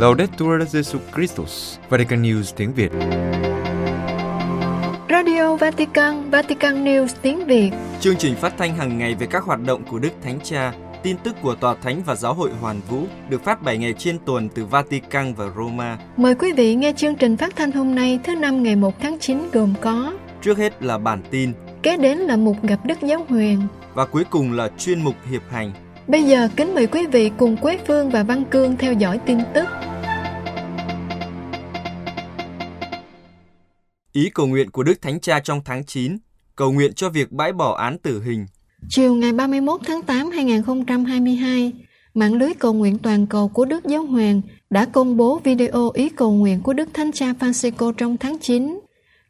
Laudetur Jesu Christus, Vatican News tiếng Việt. Radio Vatican, Vatican News tiếng Việt. Chương trình phát thanh hàng ngày về các hoạt động của Đức Thánh Cha, tin tức của Tòa Thánh và Giáo hội Hoàn Vũ được phát 7 ngày trên tuần từ Vatican và Roma. Mời quý vị nghe chương trình phát thanh hôm nay thứ năm ngày 1 tháng 9 gồm có Trước hết là bản tin Kế đến là mục gặp Đức Giáo Hoàng và cuối cùng là chuyên mục hiệp hành. Bây giờ kính mời quý vị cùng Quế Phương và Văn Cương theo dõi tin tức. Ý cầu nguyện của Đức Thánh Cha trong tháng 9, cầu nguyện cho việc bãi bỏ án tử hình. Chiều ngày 31 tháng 8 2022, mạng lưới cầu nguyện toàn cầu của Đức Giáo Hoàng đã công bố video ý cầu nguyện của Đức Thánh Cha Francisco trong tháng 9.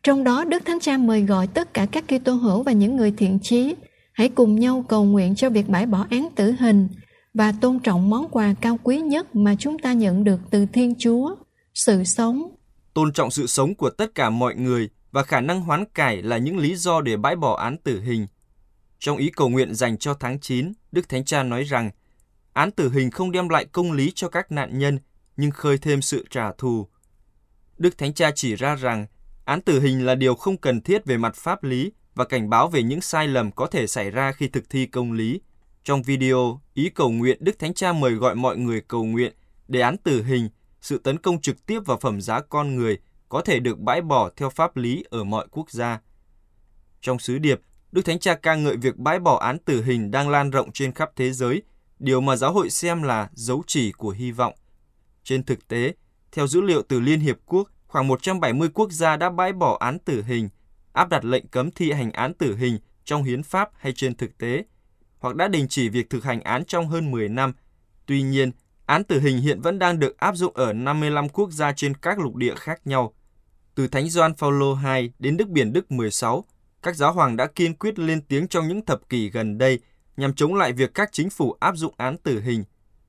Trong đó, Đức Thánh Cha mời gọi tất cả các Kitô hữu và những người thiện chí hãy cùng nhau cầu nguyện cho việc bãi bỏ án tử hình và tôn trọng món quà cao quý nhất mà chúng ta nhận được từ Thiên Chúa, sự sống. Tôn trọng sự sống của tất cả mọi người và khả năng hoán cải là những lý do để bãi bỏ án tử hình. Trong ý cầu nguyện dành cho tháng 9, Đức Thánh Cha nói rằng án tử hình không đem lại công lý cho các nạn nhân nhưng khơi thêm sự trả thù. Đức Thánh Cha chỉ ra rằng án tử hình là điều không cần thiết về mặt pháp lý và cảnh báo về những sai lầm có thể xảy ra khi thực thi công lý. Trong video, ý cầu nguyện Đức Thánh Cha mời gọi mọi người cầu nguyện để án tử hình, sự tấn công trực tiếp vào phẩm giá con người có thể được bãi bỏ theo pháp lý ở mọi quốc gia. Trong sứ điệp, Đức Thánh Cha ca ngợi việc bãi bỏ án tử hình đang lan rộng trên khắp thế giới, điều mà giáo hội xem là dấu chỉ của hy vọng. Trên thực tế, theo dữ liệu từ Liên Hiệp Quốc, khoảng 170 quốc gia đã bãi bỏ án tử hình – áp đặt lệnh cấm thi hành án tử hình trong hiến pháp hay trên thực tế, hoặc đã đình chỉ việc thực hành án trong hơn 10 năm. Tuy nhiên, án tử hình hiện vẫn đang được áp dụng ở 55 quốc gia trên các lục địa khác nhau. Từ Thánh Gioan Phaolô II đến Đức Biển Đức 16, các giáo hoàng đã kiên quyết lên tiếng trong những thập kỷ gần đây nhằm chống lại việc các chính phủ áp dụng án tử hình.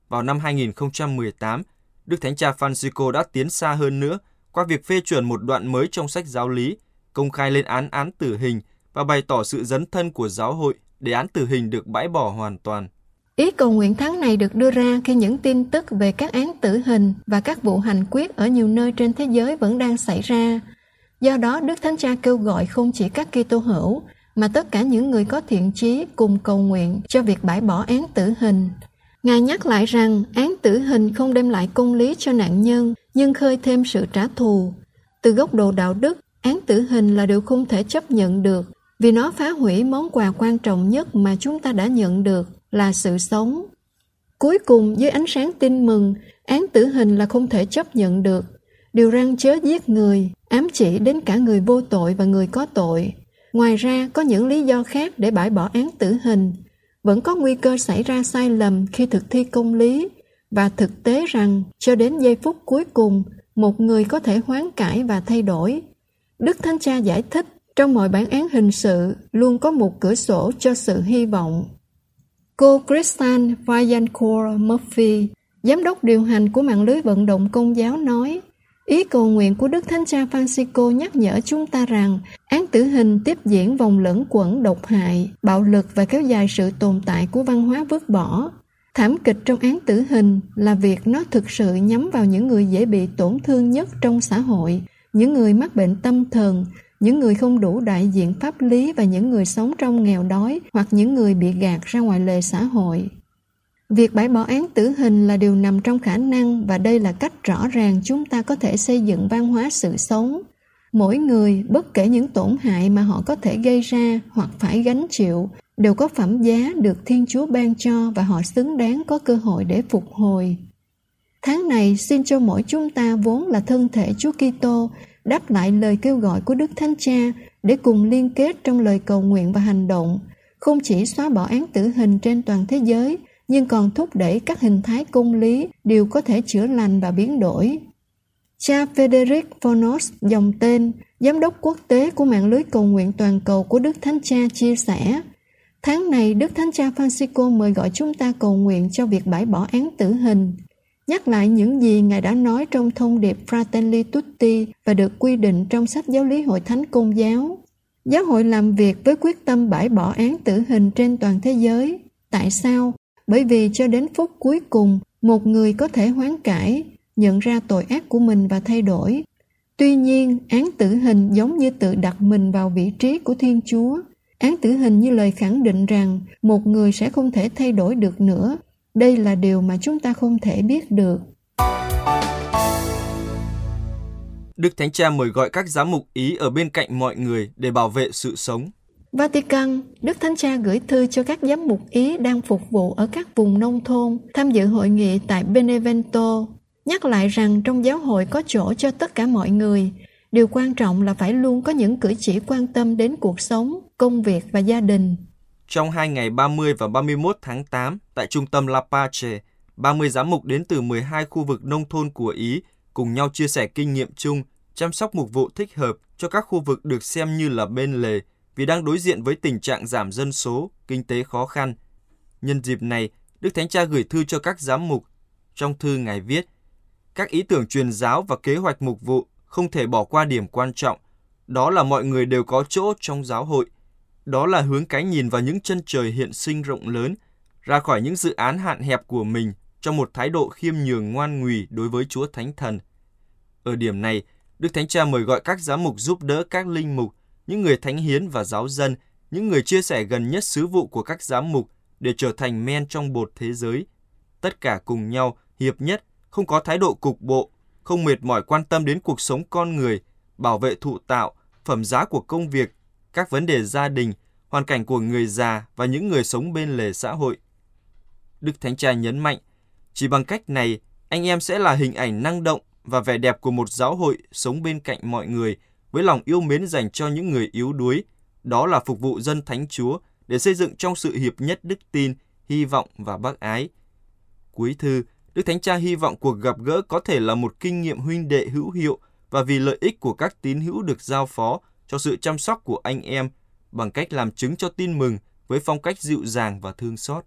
Vào năm 2018, Đức Thánh Cha Francisco đã tiến xa hơn nữa qua việc phê chuẩn một đoạn mới trong sách giáo lý – công khai lên án án tử hình và bày tỏ sự dấn thân của giáo hội để án tử hình được bãi bỏ hoàn toàn. Ý cầu nguyện tháng này được đưa ra khi những tin tức về các án tử hình và các vụ hành quyết ở nhiều nơi trên thế giới vẫn đang xảy ra. Do đó, Đức Thánh Cha kêu gọi không chỉ các Kitô hữu mà tất cả những người có thiện chí cùng cầu nguyện cho việc bãi bỏ án tử hình. Ngài nhắc lại rằng án tử hình không đem lại công lý cho nạn nhân, nhưng khơi thêm sự trả thù. Từ góc độ đạo đức, Án tử hình là điều không thể chấp nhận được vì nó phá hủy món quà quan trọng nhất mà chúng ta đã nhận được là sự sống. Cuối cùng, dưới ánh sáng tin mừng, án tử hình là không thể chấp nhận được. Điều răng chớ giết người, ám chỉ đến cả người vô tội và người có tội. Ngoài ra, có những lý do khác để bãi bỏ án tử hình. Vẫn có nguy cơ xảy ra sai lầm khi thực thi công lý, và thực tế rằng cho đến giây phút cuối cùng, một người có thể hoán cải và thay đổi, Đức Thánh Cha giải thích, trong mọi bản án hình sự luôn có một cửa sổ cho sự hy vọng. Cô Christian Vaillancourt Murphy, giám đốc điều hành của mạng lưới vận động công giáo nói, Ý cầu nguyện của Đức Thánh Cha Francisco nhắc nhở chúng ta rằng án tử hình tiếp diễn vòng lẫn quẩn độc hại, bạo lực và kéo dài sự tồn tại của văn hóa vứt bỏ. Thảm kịch trong án tử hình là việc nó thực sự nhắm vào những người dễ bị tổn thương nhất trong xã hội những người mắc bệnh tâm thần, những người không đủ đại diện pháp lý và những người sống trong nghèo đói hoặc những người bị gạt ra ngoài lề xã hội. Việc bãi bỏ án tử hình là điều nằm trong khả năng và đây là cách rõ ràng chúng ta có thể xây dựng văn hóa sự sống. Mỗi người, bất kể những tổn hại mà họ có thể gây ra hoặc phải gánh chịu, đều có phẩm giá được Thiên Chúa ban cho và họ xứng đáng có cơ hội để phục hồi. Tháng này xin cho mỗi chúng ta vốn là thân thể Chúa Kitô đáp lại lời kêu gọi của Đức Thánh Cha để cùng liên kết trong lời cầu nguyện và hành động, không chỉ xóa bỏ án tử hình trên toàn thế giới, nhưng còn thúc đẩy các hình thái công lý đều có thể chữa lành và biến đổi. Cha Frederick Fornos, dòng tên, giám đốc quốc tế của mạng lưới cầu nguyện toàn cầu của Đức Thánh Cha chia sẻ, Tháng này, Đức Thánh Cha Francisco mời gọi chúng ta cầu nguyện cho việc bãi bỏ án tử hình nhắc lại những gì Ngài đã nói trong thông điệp Fratelli Tutti và được quy định trong sách giáo lý hội thánh công giáo. Giáo hội làm việc với quyết tâm bãi bỏ án tử hình trên toàn thế giới. Tại sao? Bởi vì cho đến phút cuối cùng, một người có thể hoán cải, nhận ra tội ác của mình và thay đổi. Tuy nhiên, án tử hình giống như tự đặt mình vào vị trí của Thiên Chúa. Án tử hình như lời khẳng định rằng một người sẽ không thể thay đổi được nữa. Đây là điều mà chúng ta không thể biết được. Đức Thánh Cha mời gọi các giám mục Ý ở bên cạnh mọi người để bảo vệ sự sống. Vatican, Đức Thánh Cha gửi thư cho các giám mục Ý đang phục vụ ở các vùng nông thôn tham dự hội nghị tại Benevento, nhắc lại rằng trong giáo hội có chỗ cho tất cả mọi người. Điều quan trọng là phải luôn có những cử chỉ quan tâm đến cuộc sống, công việc và gia đình. Trong hai ngày 30 và 31 tháng 8, tại trung tâm La Pace, 30 giám mục đến từ 12 khu vực nông thôn của Ý cùng nhau chia sẻ kinh nghiệm chung, chăm sóc mục vụ thích hợp cho các khu vực được xem như là bên lề vì đang đối diện với tình trạng giảm dân số, kinh tế khó khăn. Nhân dịp này, Đức Thánh Cha gửi thư cho các giám mục. Trong thư Ngài viết, các ý tưởng truyền giáo và kế hoạch mục vụ không thể bỏ qua điểm quan trọng, đó là mọi người đều có chỗ trong giáo hội. Đó là hướng cái nhìn vào những chân trời hiện sinh rộng lớn, ra khỏi những dự án hạn hẹp của mình trong một thái độ khiêm nhường ngoan ngùy đối với Chúa Thánh Thần. Ở điểm này, Đức Thánh Cha mời gọi các giám mục giúp đỡ các linh mục, những người thánh hiến và giáo dân, những người chia sẻ gần nhất sứ vụ của các giám mục để trở thành men trong bột thế giới. Tất cả cùng nhau, hiệp nhất, không có thái độ cục bộ, không mệt mỏi quan tâm đến cuộc sống con người, bảo vệ thụ tạo, phẩm giá của công việc, các vấn đề gia đình, hoàn cảnh của người già và những người sống bên lề xã hội. Đức Thánh Cha nhấn mạnh, chỉ bằng cách này, anh em sẽ là hình ảnh năng động và vẻ đẹp của một giáo hội sống bên cạnh mọi người với lòng yêu mến dành cho những người yếu đuối. Đó là phục vụ dân Thánh Chúa để xây dựng trong sự hiệp nhất đức tin, hy vọng và bác ái. Cuối thư, Đức Thánh Cha hy vọng cuộc gặp gỡ có thể là một kinh nghiệm huynh đệ hữu hiệu và vì lợi ích của các tín hữu được giao phó cho sự chăm sóc của anh em bằng cách làm chứng cho tin mừng với phong cách dịu dàng và thương xót.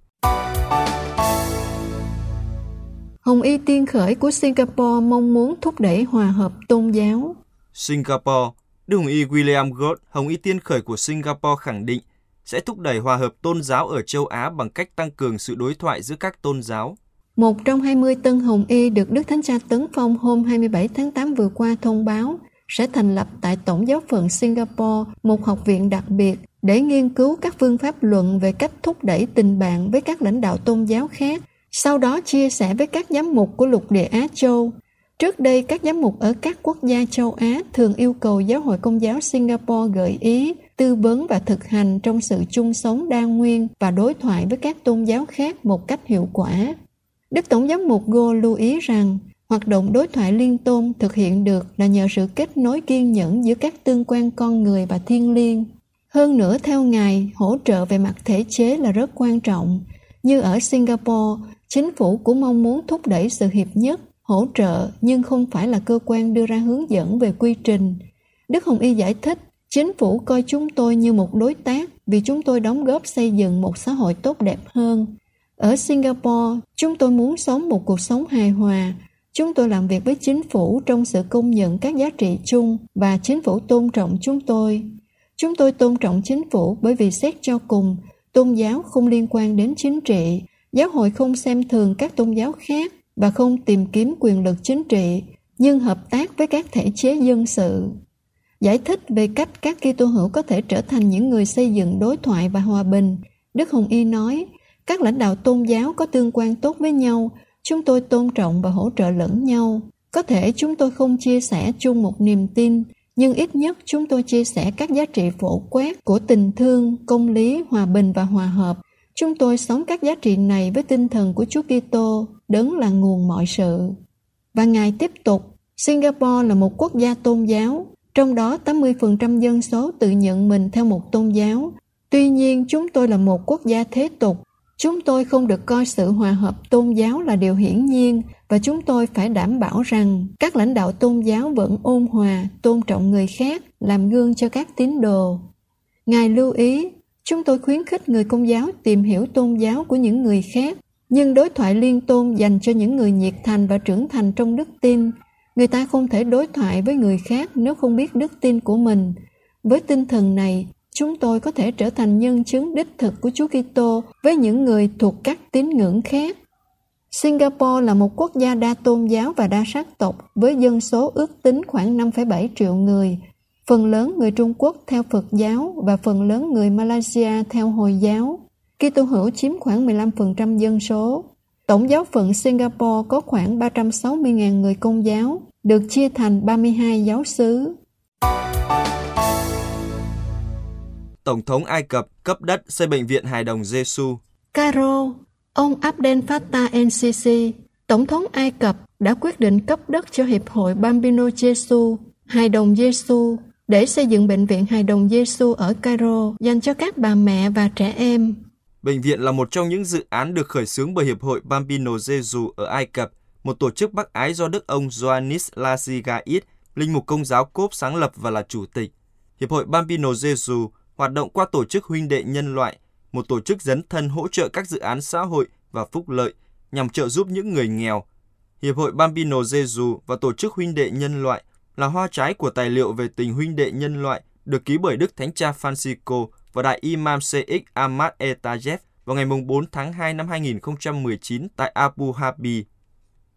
Hồng Y Tiên Khởi của Singapore mong muốn thúc đẩy hòa hợp tôn giáo. Singapore, Đức Hồng Y William Gott, Hồng Y Tiên Khởi của Singapore khẳng định sẽ thúc đẩy hòa hợp tôn giáo ở châu Á bằng cách tăng cường sự đối thoại giữa các tôn giáo. Một trong 20 tân hồng y được Đức Thánh Cha Tấn Phong hôm 27 tháng 8 vừa qua thông báo sẽ thành lập tại Tổng giáo phận Singapore một học viện đặc biệt để nghiên cứu các phương pháp luận về cách thúc đẩy tình bạn với các lãnh đạo tôn giáo khác, sau đó chia sẻ với các giám mục của lục địa Á Châu. Trước đây, các giám mục ở các quốc gia châu Á thường yêu cầu Giáo hội Công giáo Singapore gợi ý, tư vấn và thực hành trong sự chung sống đa nguyên và đối thoại với các tôn giáo khác một cách hiệu quả. Đức Tổng giám mục Go lưu ý rằng hoạt động đối thoại liên tôn thực hiện được là nhờ sự kết nối kiên nhẫn giữa các tương quan con người và thiên liêng. Hơn nữa theo Ngài, hỗ trợ về mặt thể chế là rất quan trọng. Như ở Singapore, chính phủ cũng mong muốn thúc đẩy sự hiệp nhất, hỗ trợ nhưng không phải là cơ quan đưa ra hướng dẫn về quy trình. Đức Hồng Y giải thích, chính phủ coi chúng tôi như một đối tác vì chúng tôi đóng góp xây dựng một xã hội tốt đẹp hơn. Ở Singapore, chúng tôi muốn sống một cuộc sống hài hòa. Chúng tôi làm việc với chính phủ trong sự công nhận các giá trị chung và chính phủ tôn trọng chúng tôi. Chúng tôi tôn trọng chính phủ bởi vì xét cho cùng, tôn giáo không liên quan đến chính trị, giáo hội không xem thường các tôn giáo khác và không tìm kiếm quyền lực chính trị, nhưng hợp tác với các thể chế dân sự. Giải thích về cách các Kitô hữu có thể trở thành những người xây dựng đối thoại và hòa bình, Đức Hồng Y nói, các lãnh đạo tôn giáo có tương quan tốt với nhau, chúng tôi tôn trọng và hỗ trợ lẫn nhau. Có thể chúng tôi không chia sẻ chung một niềm tin, nhưng ít nhất chúng tôi chia sẻ các giá trị phổ quát của tình thương, công lý, hòa bình và hòa hợp. Chúng tôi sống các giá trị này với tinh thần của Chúa Kitô, đấng là nguồn mọi sự. Và Ngài tiếp tục, Singapore là một quốc gia tôn giáo, trong đó 80% dân số tự nhận mình theo một tôn giáo. Tuy nhiên, chúng tôi là một quốc gia thế tục, Chúng tôi không được coi sự hòa hợp tôn giáo là điều hiển nhiên và chúng tôi phải đảm bảo rằng các lãnh đạo tôn giáo vẫn ôn hòa, tôn trọng người khác, làm gương cho các tín đồ. Ngài lưu ý, chúng tôi khuyến khích người công giáo tìm hiểu tôn giáo của những người khác, nhưng đối thoại liên tôn dành cho những người nhiệt thành và trưởng thành trong đức tin. Người ta không thể đối thoại với người khác nếu không biết đức tin của mình. Với tinh thần này, chúng tôi có thể trở thành nhân chứng đích thực của Chúa Kitô với những người thuộc các tín ngưỡng khác. Singapore là một quốc gia đa tôn giáo và đa sắc tộc với dân số ước tính khoảng 5,7 triệu người. Phần lớn người Trung Quốc theo Phật giáo và phần lớn người Malaysia theo Hồi giáo. Kitô hữu chiếm khoảng 15% dân số. Tổng giáo phận Singapore có khoảng 360.000 người công giáo, được chia thành 32 giáo xứ. Tổng thống Ai Cập cấp đất xây bệnh viện hài đồng Giêsu. Cairo, ông Abdel Fattah el-Sisi, Tổng thống Ai Cập đã quyết định cấp đất cho Hiệp hội Bambino Giêsu, hài đồng Giêsu để xây dựng bệnh viện hài đồng Giêsu ở Cairo dành cho các bà mẹ và trẻ em. Bệnh viện là một trong những dự án được khởi xướng bởi Hiệp hội Bambino Jesu ở Ai Cập, một tổ chức Bắc Ái do Đức ông Ioannis Lazigait, linh mục công giáo cốp sáng lập và là chủ tịch. Hiệp hội Bambino Jesu hoạt động qua tổ chức huynh đệ nhân loại, một tổ chức dấn thân hỗ trợ các dự án xã hội và phúc lợi nhằm trợ giúp những người nghèo. Hiệp hội Bambino Jesu và tổ chức huynh đệ nhân loại là hoa trái của tài liệu về tình huynh đệ nhân loại được ký bởi Đức Thánh Cha Francisco và Đại Imam Sheikh Ahmad Etajev vào ngày 4 tháng 2 năm 2019 tại Abu Dhabi.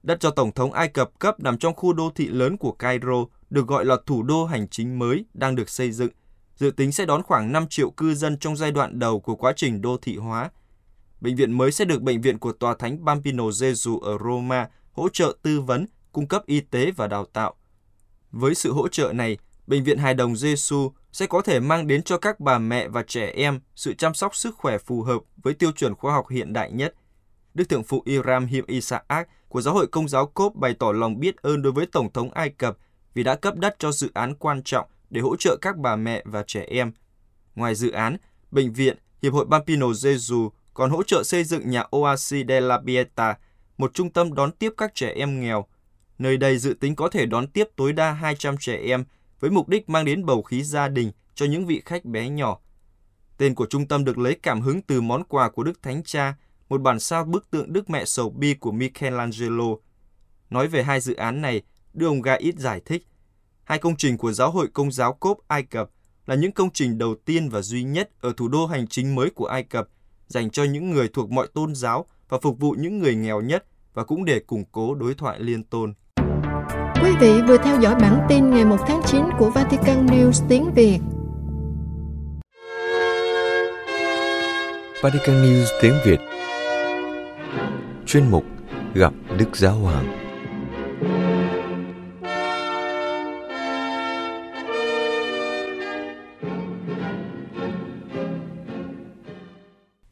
Đất cho Tổng thống Ai Cập cấp nằm trong khu đô thị lớn của Cairo, được gọi là thủ đô hành chính mới đang được xây dựng. Dự tính sẽ đón khoảng 5 triệu cư dân trong giai đoạn đầu của quá trình đô thị hóa. Bệnh viện mới sẽ được bệnh viện của Tòa Thánh Bambino Gesù ở Roma hỗ trợ tư vấn, cung cấp y tế và đào tạo. Với sự hỗ trợ này, Bệnh viện Hài đồng Giêsu sẽ có thể mang đến cho các bà mẹ và trẻ em sự chăm sóc sức khỏe phù hợp với tiêu chuẩn khoa học hiện đại nhất. Đức Thượng phụ Iram Him Isaac của Giáo hội Công giáo Cốp bày tỏ lòng biết ơn đối với Tổng thống Ai Cập vì đã cấp đất cho dự án quan trọng để hỗ trợ các bà mẹ và trẻ em. Ngoài dự án, bệnh viện, Hiệp hội Bambino Gesù còn hỗ trợ xây dựng nhà Oasi della Pietà, một trung tâm đón tiếp các trẻ em nghèo. Nơi đây dự tính có thể đón tiếp tối đa 200 trẻ em với mục đích mang đến bầu khí gia đình cho những vị khách bé nhỏ. Tên của trung tâm được lấy cảm hứng từ món quà của Đức Thánh Cha, một bản sao bức tượng Đức Mẹ Sầu Bi của Michelangelo. Nói về hai dự án này, Đức ông Gaid giải thích, hai công trình của Giáo hội Công giáo Cốp Ai Cập là những công trình đầu tiên và duy nhất ở thủ đô hành chính mới của Ai Cập, dành cho những người thuộc mọi tôn giáo và phục vụ những người nghèo nhất và cũng để củng cố đối thoại liên tôn. Quý vị vừa theo dõi bản tin ngày 1 tháng 9 của Vatican News tiếng Việt. Vatican News tiếng Việt Chuyên mục Gặp Đức Giáo Hoàng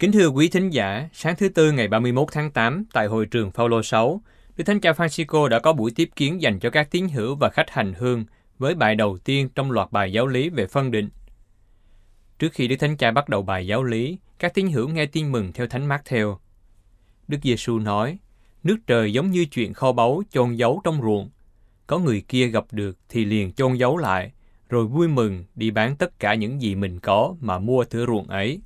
Kính thưa quý thính giả, sáng thứ Tư ngày 31 tháng 8 tại hội trường Phaolô 6, Đức Thánh Cha Francisco đã có buổi tiếp kiến dành cho các tín hữu và khách hành hương với bài đầu tiên trong loạt bài giáo lý về phân định. Trước khi Đức Thánh Cha bắt đầu bài giáo lý, các tín hữu nghe tin mừng theo Thánh Mát theo. Đức Giêsu nói, nước trời giống như chuyện kho báu chôn giấu trong ruộng. Có người kia gặp được thì liền chôn giấu lại, rồi vui mừng đi bán tất cả những gì mình có mà mua thửa ruộng ấy.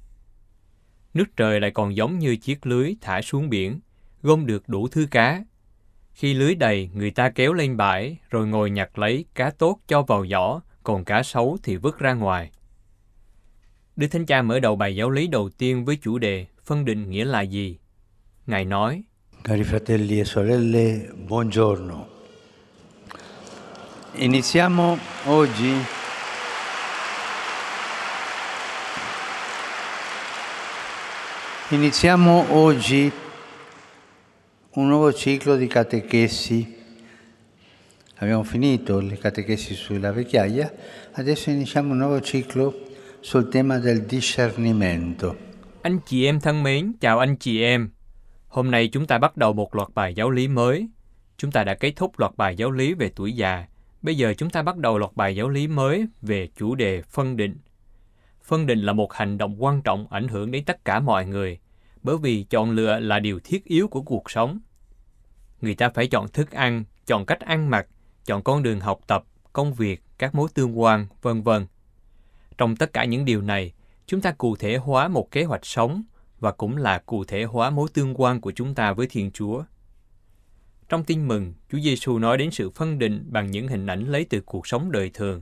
Nước trời lại còn giống như chiếc lưới thả xuống biển, gom được đủ thứ cá, khi lưới đầy, người ta kéo lên bãi, rồi ngồi nhặt lấy cá tốt cho vào giỏ, còn cá xấu thì vứt ra ngoài. Đức Thánh Cha mở đầu bài giáo lý đầu tiên với chủ đề phân định nghĩa là gì. Ngài nói, Cari fratelli e sorelle, buongiorno. Iniziamo oggi Iniziamo oggi un nuovo ciclo di catechesi. Abbiamo finito le catechesi sulla vecchiaia, adesso iniziamo un nuovo ciclo sul tema del discernimento. Anh chị em thân mến, chào anh chị em. Hôm nay chúng ta bắt đầu một loạt bài giáo lý mới. Chúng ta đã kết thúc loạt bài giáo lý về tuổi già. Bây giờ chúng ta bắt đầu loạt bài giáo lý mới về chủ đề phân định. Phân định là một hành động quan trọng ảnh hưởng đến tất cả mọi người, bởi vì chọn lựa là điều thiết yếu của cuộc sống. Người ta phải chọn thức ăn, chọn cách ăn mặc, chọn con đường học tập, công việc, các mối tương quan, vân vân. Trong tất cả những điều này, chúng ta cụ thể hóa một kế hoạch sống và cũng là cụ thể hóa mối tương quan của chúng ta với Thiên Chúa. Trong tin mừng, Chúa Giêsu nói đến sự phân định bằng những hình ảnh lấy từ cuộc sống đời thường.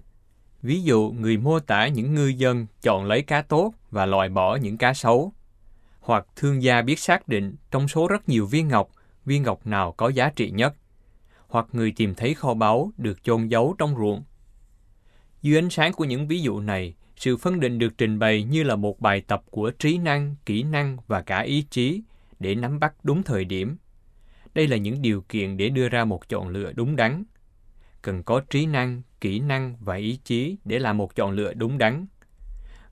Ví dụ, người mô tả những ngư dân chọn lấy cá tốt và loại bỏ những cá xấu. Hoặc thương gia biết xác định trong số rất nhiều viên ngọc viên ngọc nào có giá trị nhất, hoặc người tìm thấy kho báu được chôn giấu trong ruộng. Dưới ánh sáng của những ví dụ này, sự phân định được trình bày như là một bài tập của trí năng, kỹ năng và cả ý chí để nắm bắt đúng thời điểm. Đây là những điều kiện để đưa ra một chọn lựa đúng đắn. Cần có trí năng, kỹ năng và ý chí để làm một chọn lựa đúng đắn.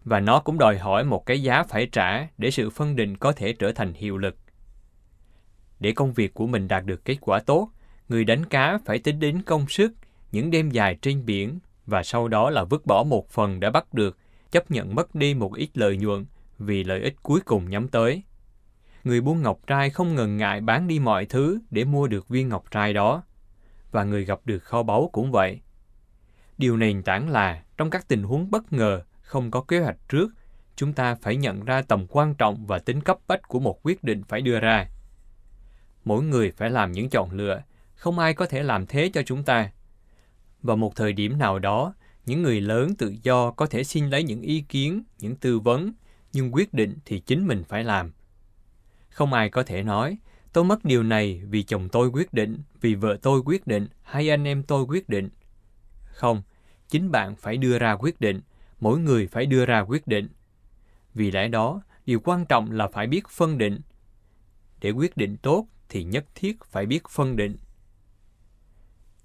Và nó cũng đòi hỏi một cái giá phải trả để sự phân định có thể trở thành hiệu lực. Để công việc của mình đạt được kết quả tốt, người đánh cá phải tính đến công sức, những đêm dài trên biển và sau đó là vứt bỏ một phần đã bắt được, chấp nhận mất đi một ít lợi nhuận vì lợi ích cuối cùng nhắm tới. Người buôn ngọc trai không ngần ngại bán đi mọi thứ để mua được viên ngọc trai đó. Và người gặp được kho báu cũng vậy. Điều nền tảng là trong các tình huống bất ngờ, không có kế hoạch trước, chúng ta phải nhận ra tầm quan trọng và tính cấp bách của một quyết định phải đưa ra. Mỗi người phải làm những chọn lựa, không ai có thể làm thế cho chúng ta. Vào một thời điểm nào đó, những người lớn tự do có thể xin lấy những ý kiến, những tư vấn, nhưng quyết định thì chính mình phải làm. Không ai có thể nói, tôi mất điều này vì chồng tôi quyết định, vì vợ tôi quyết định, hay anh em tôi quyết định. Không, chính bạn phải đưa ra quyết định, mỗi người phải đưa ra quyết định. Vì lẽ đó, điều quan trọng là phải biết phân định. Để quyết định tốt thì nhất thiết phải biết phân định.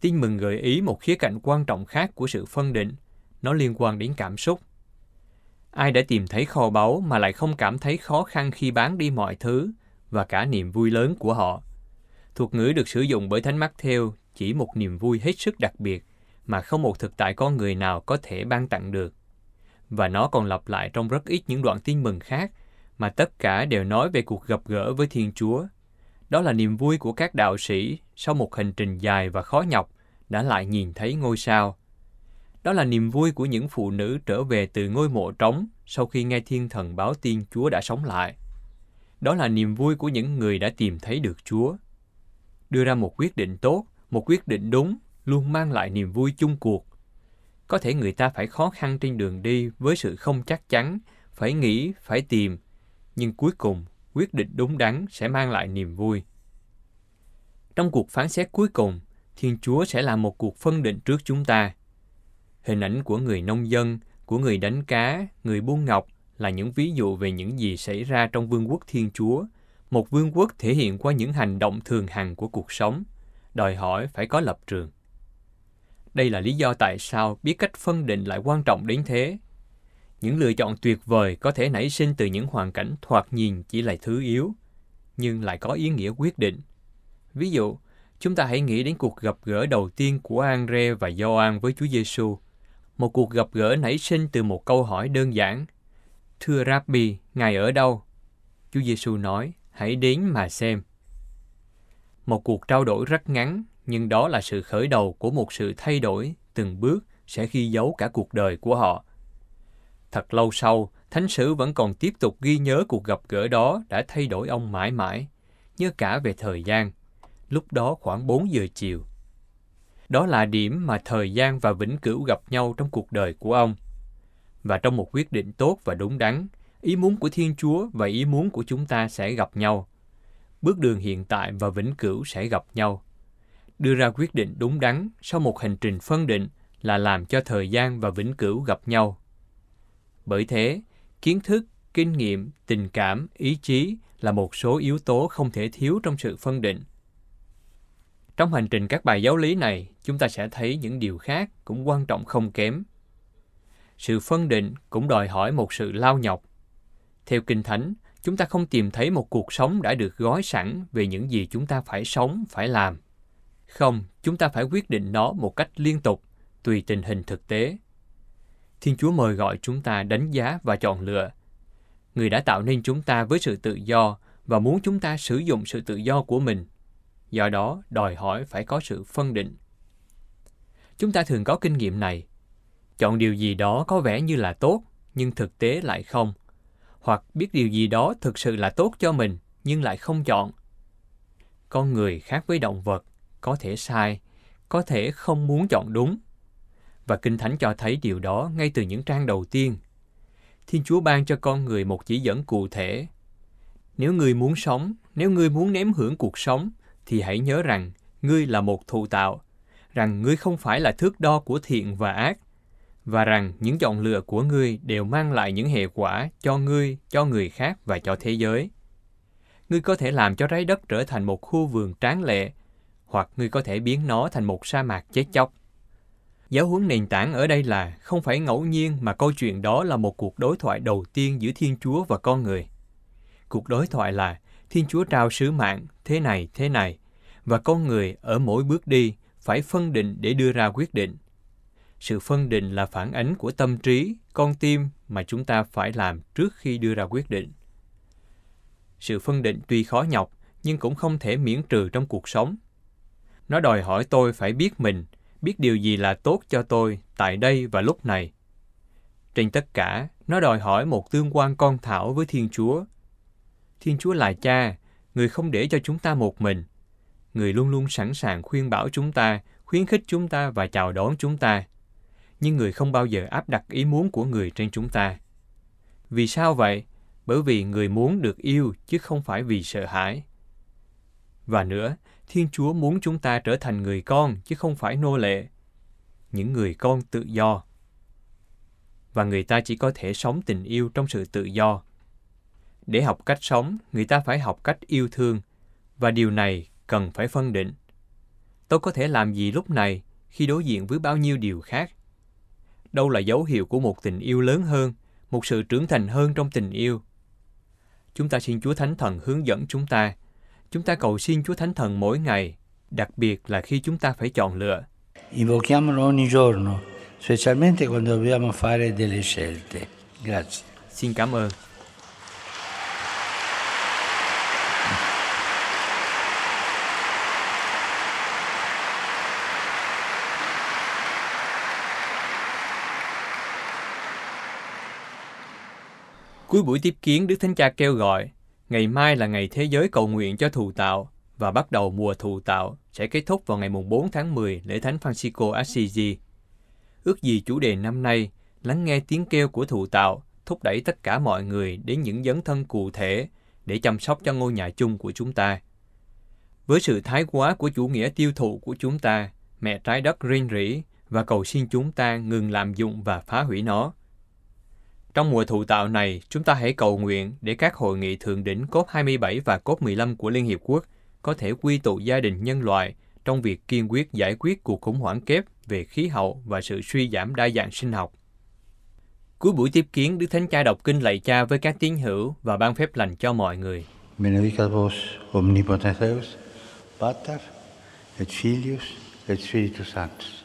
Tin mừng gợi ý một khía cạnh quan trọng khác của sự phân định, nó liên quan đến cảm xúc. Ai đã tìm thấy kho báu mà lại không cảm thấy khó khăn khi bán đi mọi thứ và cả niềm vui lớn của họ. Thuật ngữ được sử dụng bởi Thánh Matthew chỉ một niềm vui hết sức đặc biệt mà không một thực tại con người nào có thể ban tặng được. Và nó còn lặp lại trong rất ít những đoạn tin mừng khác mà tất cả đều nói về cuộc gặp gỡ với Thiên Chúa. Đó là niềm vui của các đạo sĩ sau một hành trình dài và khó nhọc đã lại nhìn thấy ngôi sao. Đó là niềm vui của những phụ nữ trở về từ ngôi mộ trống sau khi nghe thiên thần báo tin Chúa đã sống lại. Đó là niềm vui của những người đã tìm thấy được Chúa. Đưa ra một quyết định tốt, một quyết định đúng, luôn mang lại niềm vui chung cuộc. Có thể người ta phải khó khăn trên đường đi với sự không chắc chắn, phải nghĩ, phải tìm, nhưng cuối cùng quyết định đúng đắn sẽ mang lại niềm vui. Trong cuộc phán xét cuối cùng, Thiên Chúa sẽ làm một cuộc phân định trước chúng ta. Hình ảnh của người nông dân, của người đánh cá, người buôn ngọc là những ví dụ về những gì xảy ra trong vương quốc Thiên Chúa, một vương quốc thể hiện qua những hành động thường hằng của cuộc sống, đòi hỏi phải có lập trường. Đây là lý do tại sao biết cách phân định lại quan trọng đến thế. Những lựa chọn tuyệt vời có thể nảy sinh từ những hoàn cảnh thoạt nhìn chỉ là thứ yếu, nhưng lại có ý nghĩa quyết định. Ví dụ, chúng ta hãy nghĩ đến cuộc gặp gỡ đầu tiên của Andre và Gioan với Chúa Giêsu. Một cuộc gặp gỡ nảy sinh từ một câu hỏi đơn giản. Thưa Rabbi, Ngài ở đâu? Chúa Giêsu nói, hãy đến mà xem. Một cuộc trao đổi rất ngắn, nhưng đó là sự khởi đầu của một sự thay đổi từng bước sẽ ghi dấu cả cuộc đời của họ. Thật lâu sau, Thánh sử vẫn còn tiếp tục ghi nhớ cuộc gặp gỡ đó đã thay đổi ông mãi mãi, nhớ cả về thời gian. Lúc đó khoảng 4 giờ chiều. Đó là điểm mà thời gian và vĩnh cửu gặp nhau trong cuộc đời của ông. Và trong một quyết định tốt và đúng đắn, ý muốn của Thiên Chúa và ý muốn của chúng ta sẽ gặp nhau. Bước đường hiện tại và vĩnh cửu sẽ gặp nhau. Đưa ra quyết định đúng đắn sau một hành trình phân định là làm cho thời gian và vĩnh cửu gặp nhau. Bởi thế, kiến thức, kinh nghiệm, tình cảm, ý chí là một số yếu tố không thể thiếu trong sự phân định. Trong hành trình các bài giáo lý này, chúng ta sẽ thấy những điều khác cũng quan trọng không kém. Sự phân định cũng đòi hỏi một sự lao nhọc. Theo Kinh Thánh, chúng ta không tìm thấy một cuộc sống đã được gói sẵn về những gì chúng ta phải sống, phải làm. Không, chúng ta phải quyết định nó một cách liên tục, tùy tình hình thực tế. Thiên Chúa mời gọi chúng ta đánh giá và chọn lựa. Người đã tạo nên chúng ta với sự tự do và muốn chúng ta sử dụng sự tự do của mình. Do đó, đòi hỏi phải có sự phân định. Chúng ta thường có kinh nghiệm này. Chọn điều gì đó có vẻ như là tốt, nhưng thực tế lại không. Hoặc biết điều gì đó thực sự là tốt cho mình, nhưng lại không chọn. Con người khác với động vật, có thể sai, có thể không muốn chọn đúng. Và Kinh Thánh cho thấy điều đó ngay từ những trang đầu tiên. Thiên Chúa ban cho con người một chỉ dẫn cụ thể. Nếu người muốn sống, nếu người muốn nếm hưởng cuộc sống, thì hãy nhớ rằng ngươi là một thụ tạo, rằng ngươi không phải là thước đo của thiện và ác, và rằng những chọn lựa của ngươi đều mang lại những hệ quả cho ngươi, cho người khác và cho thế giới. Ngươi có thể làm cho trái đất trở thành một khu vườn tráng lệ, hoặc ngươi có thể biến nó thành một sa mạc chết chóc. Giáo huấn nền tảng ở đây là không phải ngẫu nhiên mà câu chuyện đó là một cuộc đối thoại đầu tiên giữa Thiên Chúa và con người. Cuộc đối thoại là Thiên Chúa trao sứ mạng thế này thế này và con người ở mỗi bước đi phải phân định để đưa ra quyết định. Sự phân định là phản ánh của tâm trí, con tim mà chúng ta phải làm trước khi đưa ra quyết định. Sự phân định tuy khó nhọc nhưng cũng không thể miễn trừ trong cuộc sống. Nó đòi hỏi tôi phải biết mình, biết điều gì là tốt cho tôi tại đây và lúc này. Trên tất cả, nó đòi hỏi một tương quan con thảo với Thiên Chúa. Thiên Chúa là cha, người không để cho chúng ta một mình. Người luôn luôn sẵn sàng khuyên bảo chúng ta, khuyến khích chúng ta và chào đón chúng ta. Nhưng người không bao giờ áp đặt ý muốn của người trên chúng ta. Vì sao vậy? Bởi vì người muốn được yêu chứ không phải vì sợ hãi. Và nữa, Thiên Chúa muốn chúng ta trở thành người con chứ không phải nô lệ. Những người con tự do. Và người ta chỉ có thể sống tình yêu trong sự tự do. Để học cách sống, người ta phải học cách yêu thương. Và điều này cần phải phân định. Tôi có thể làm gì lúc này khi đối diện với bao nhiêu điều khác? Đâu là dấu hiệu của một tình yêu lớn hơn, một sự trưởng thành hơn trong tình yêu? Chúng ta xin Chúa Thánh Thần hướng dẫn chúng ta Chúng ta cầu xin Chúa Thánh Thần mỗi ngày, đặc biệt là khi chúng ta phải chọn lựa. Invochiamolo ogni giorno, specialmente quando dobbiamo fare delle scelte. Grazie. Xin cảm ơn. Cuối buổi tiếp kiến, Đức Thánh Cha kêu gọi Ngày mai là ngày thế giới cầu nguyện cho thù tạo và bắt đầu mùa thù tạo sẽ kết thúc vào ngày 4 tháng 10 lễ Thánh Francisco Assisi. Ước gì chủ đề năm nay lắng nghe tiếng kêu của thù tạo, thúc đẩy tất cả mọi người đến những dấn thân cụ thể để chăm sóc cho ngôi nhà chung của chúng ta. Với sự thái quá của chủ nghĩa tiêu thụ của chúng ta, mẹ trái đất rên rỉ và cầu xin chúng ta ngừng lạm dụng và phá hủy nó. Trong mùa thụ tạo này, chúng ta hãy cầu nguyện để các hội nghị thượng đỉnh COP27 và COP15 của Liên Hiệp Quốc có thể quy tụ gia đình nhân loại trong việc kiên quyết giải quyết cuộc khủng hoảng kép về khí hậu và sự suy giảm đa dạng sinh học. Cuối buổi tiếp kiến, Đức Thánh Cha đọc kinh lạy cha với các tín hữu và ban phép lành cho mọi người. Benedicat vos omnipotens Deus, Pater et Filius et Spiritus Sanctus.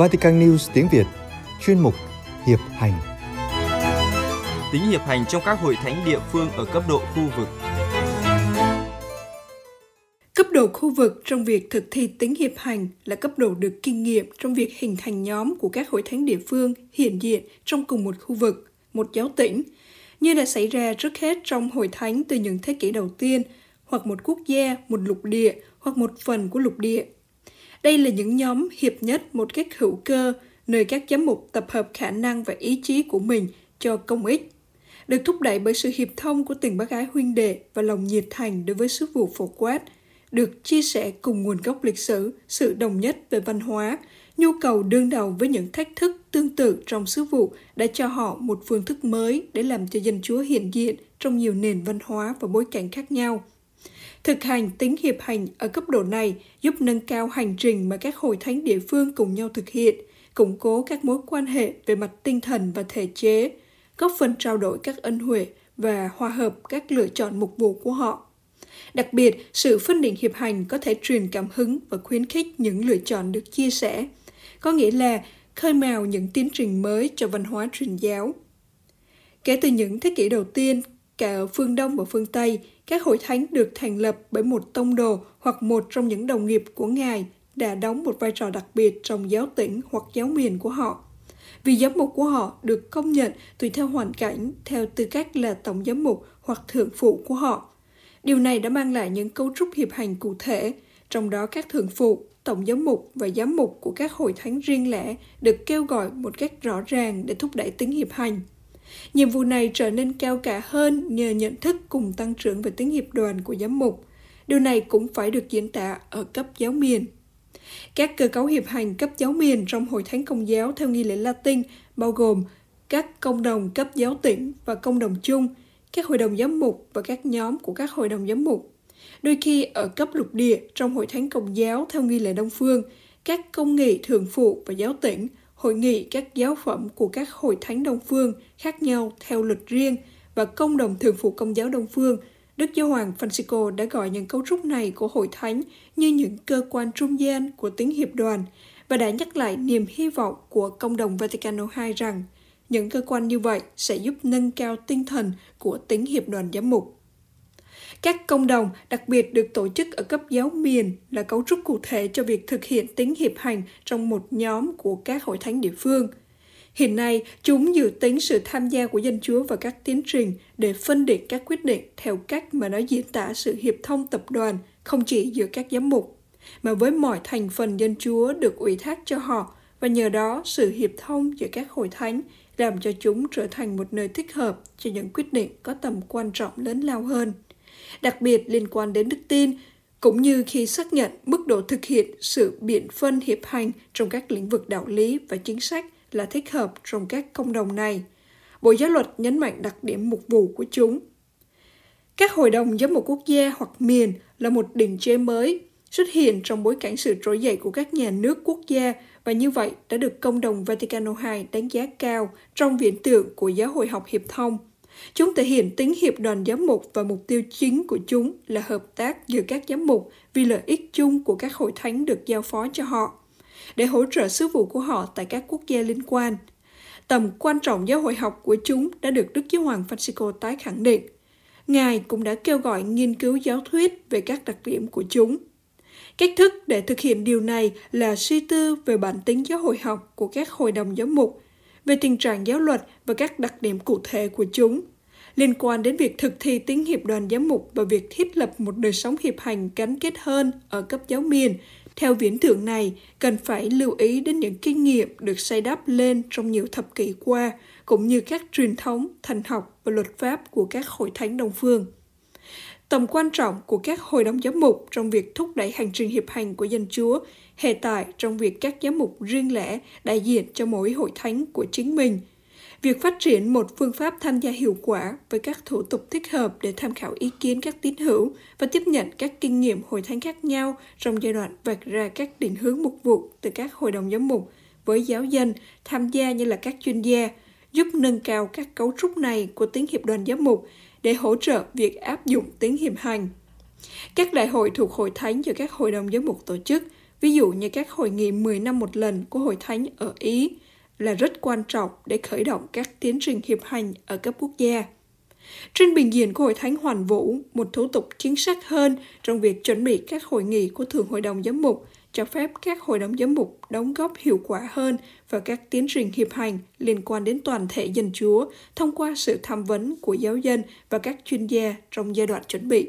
Vatican News tiếng Việt Chuyên mục Hiệp hành Tính hiệp hành trong các hội thánh địa phương ở cấp độ khu vực Cấp độ khu vực trong việc thực thi tính hiệp hành là cấp độ được kinh nghiệm trong việc hình thành nhóm của các hội thánh địa phương hiện diện trong cùng một khu vực, một giáo tỉnh, như đã xảy ra trước hết trong hội thánh từ những thế kỷ đầu tiên, hoặc một quốc gia, một lục địa, hoặc một phần của lục địa. Đây là những nhóm hiệp nhất một cách hữu cơ, nơi các giám mục tập hợp khả năng và ý chí của mình cho công ích. Được thúc đẩy bởi sự hiệp thông của tình bác ái huynh đệ và lòng nhiệt thành đối với sứ vụ phổ quát, được chia sẻ cùng nguồn gốc lịch sử, sự đồng nhất về văn hóa, nhu cầu đương đầu với những thách thức tương tự trong sứ vụ đã cho họ một phương thức mới để làm cho dân Chúa hiện diện trong nhiều nền văn hóa và bối cảnh khác nhau. Thực hành tính hiệp hành ở cấp độ này giúp nâng cao hành trình mà các hội thánh địa phương cùng nhau thực hiện, củng cố các mối quan hệ về mặt tinh thần và thể chế, góp phần trao đổi các ân huệ và hòa hợp các lựa chọn mục vụ của họ. Đặc biệt, sự phân định hiệp hành có thể truyền cảm hứng và khuyến khích những lựa chọn được chia sẻ, có nghĩa là khơi mào những tiến trình mới cho văn hóa truyền giáo. Kể từ những thế kỷ đầu tiên, cả ở phương Đông và phương Tây, các hội thánh được thành lập bởi một tông đồ hoặc một trong những đồng nghiệp của Ngài đã đóng một vai trò đặc biệt trong giáo tỉnh hoặc giáo miền của họ. Vì giám mục của họ được công nhận tùy theo hoàn cảnh, theo tư cách là tổng giám mục hoặc thượng phụ của họ. Điều này đã mang lại những cấu trúc hiệp hành cụ thể, trong đó các thượng phụ, tổng giám mục và giám mục của các hội thánh riêng lẻ được kêu gọi một cách rõ ràng để thúc đẩy tính hiệp hành. Nhiệm vụ này trở nên cao cả hơn nhờ nhận thức cùng tăng trưởng về tính hiệp đoàn của giám mục. Điều này cũng phải được diễn tả ở cấp giáo miền. Các cơ cấu hiệp hành cấp giáo miền trong hội thánh công giáo theo nghi lễ Latin bao gồm các công đồng cấp giáo tỉnh và công đồng chung, các hội đồng giám mục và các nhóm của các hội đồng giám mục. Đôi khi ở cấp lục địa trong hội thánh công giáo theo nghi lễ Đông Phương, các công nghị thường phụ và giáo tỉnh, hội nghị các giáo phẩm của các hội thánh Đông Phương khác nhau theo lịch riêng và công đồng thường phụ công giáo Đông Phương, Đức Giáo hoàng Francisco đã gọi những cấu trúc này của hội thánh như những cơ quan trung gian của tính hiệp đoàn và đã nhắc lại niềm hy vọng của công đồng Vaticano II rằng những cơ quan như vậy sẽ giúp nâng cao tinh thần của tính hiệp đoàn giám mục. Các công đồng đặc biệt được tổ chức ở cấp giáo miền là cấu trúc cụ thể cho việc thực hiện tính hiệp hành trong một nhóm của các hội thánh địa phương – Hiện nay, chúng dự tính sự tham gia của dân chúa vào các tiến trình để phân định các quyết định theo cách mà nó diễn tả sự hiệp thông tập đoàn, không chỉ giữa các giám mục, mà với mọi thành phần dân chúa được ủy thác cho họ và nhờ đó sự hiệp thông giữa các hội thánh làm cho chúng trở thành một nơi thích hợp cho những quyết định có tầm quan trọng lớn lao hơn. Đặc biệt liên quan đến đức tin, cũng như khi xác nhận mức độ thực hiện sự biện phân hiệp hành trong các lĩnh vực đạo lý và chính sách – là thích hợp trong các công đồng này. Bộ Giáo luật nhấn mạnh đặc điểm mục vụ của chúng. Các hội đồng giám mục quốc gia hoặc miền là một đỉnh chế mới xuất hiện trong bối cảnh sự trỗi dậy của các nhà nước quốc gia và như vậy đã được công đồng Vaticano II đánh giá cao trong viễn tượng của giáo hội học hiệp thông. Chúng thể hiện tính hiệp đoàn giám mục và mục tiêu chính của chúng là hợp tác giữa các giám mục vì lợi ích chung của các hội thánh được giao phó cho họ để hỗ trợ sứ vụ của họ tại các quốc gia liên quan. Tầm quan trọng giáo hội học của chúng đã được Đức Giáo hoàng Francisco tái khẳng định. Ngài cũng đã kêu gọi nghiên cứu giáo thuyết về các đặc điểm của chúng. Cách thức để thực hiện điều này là suy tư về bản tính giáo hội học của các hội đồng giám mục, về tình trạng giáo luật và các đặc điểm cụ thể của chúng, liên quan đến việc thực thi tiếng hiệp đoàn giám mục và việc thiết lập một đời sống hiệp hành gắn kết hơn ở cấp giáo miền theo viễn tưởng này, cần phải lưu ý đến những kinh nghiệm được xây đắp lên trong nhiều thập kỷ qua, cũng như các truyền thống, thành học và luật pháp của các hội thánh đồng phương. Tầm quan trọng của các hội đồng giám mục trong việc thúc đẩy hành trình hiệp hành của dân Chúa hệ tại trong việc các giám mục riêng lẻ đại diện cho mỗi hội thánh của chính mình – Việc phát triển một phương pháp tham gia hiệu quả với các thủ tục thích hợp để tham khảo ý kiến các tín hữu và tiếp nhận các kinh nghiệm hội thánh khác nhau trong giai đoạn vạch ra các định hướng mục vụ từ các hội đồng giám mục với giáo dân tham gia như là các chuyên gia, giúp nâng cao các cấu trúc này của tiếng hiệp đoàn giám mục để hỗ trợ việc áp dụng tiếng hiệp hành. Các đại hội thuộc hội thánh do các hội đồng giám mục tổ chức, ví dụ như các hội nghị 10 năm một lần của hội thánh ở Ý, là rất quan trọng để khởi động các tiến trình hiệp hành ở cấp quốc gia. Trên bình diện của Hội Thánh Hoàn Vũ, một thủ tục chính xác hơn trong việc chuẩn bị các hội nghị của Thường Hội đồng Giám mục cho phép các hội đồng giám mục đóng góp hiệu quả hơn vào các tiến trình hiệp hành liên quan đến toàn thể dân chúa thông qua sự tham vấn của giáo dân và các chuyên gia trong giai đoạn chuẩn bị.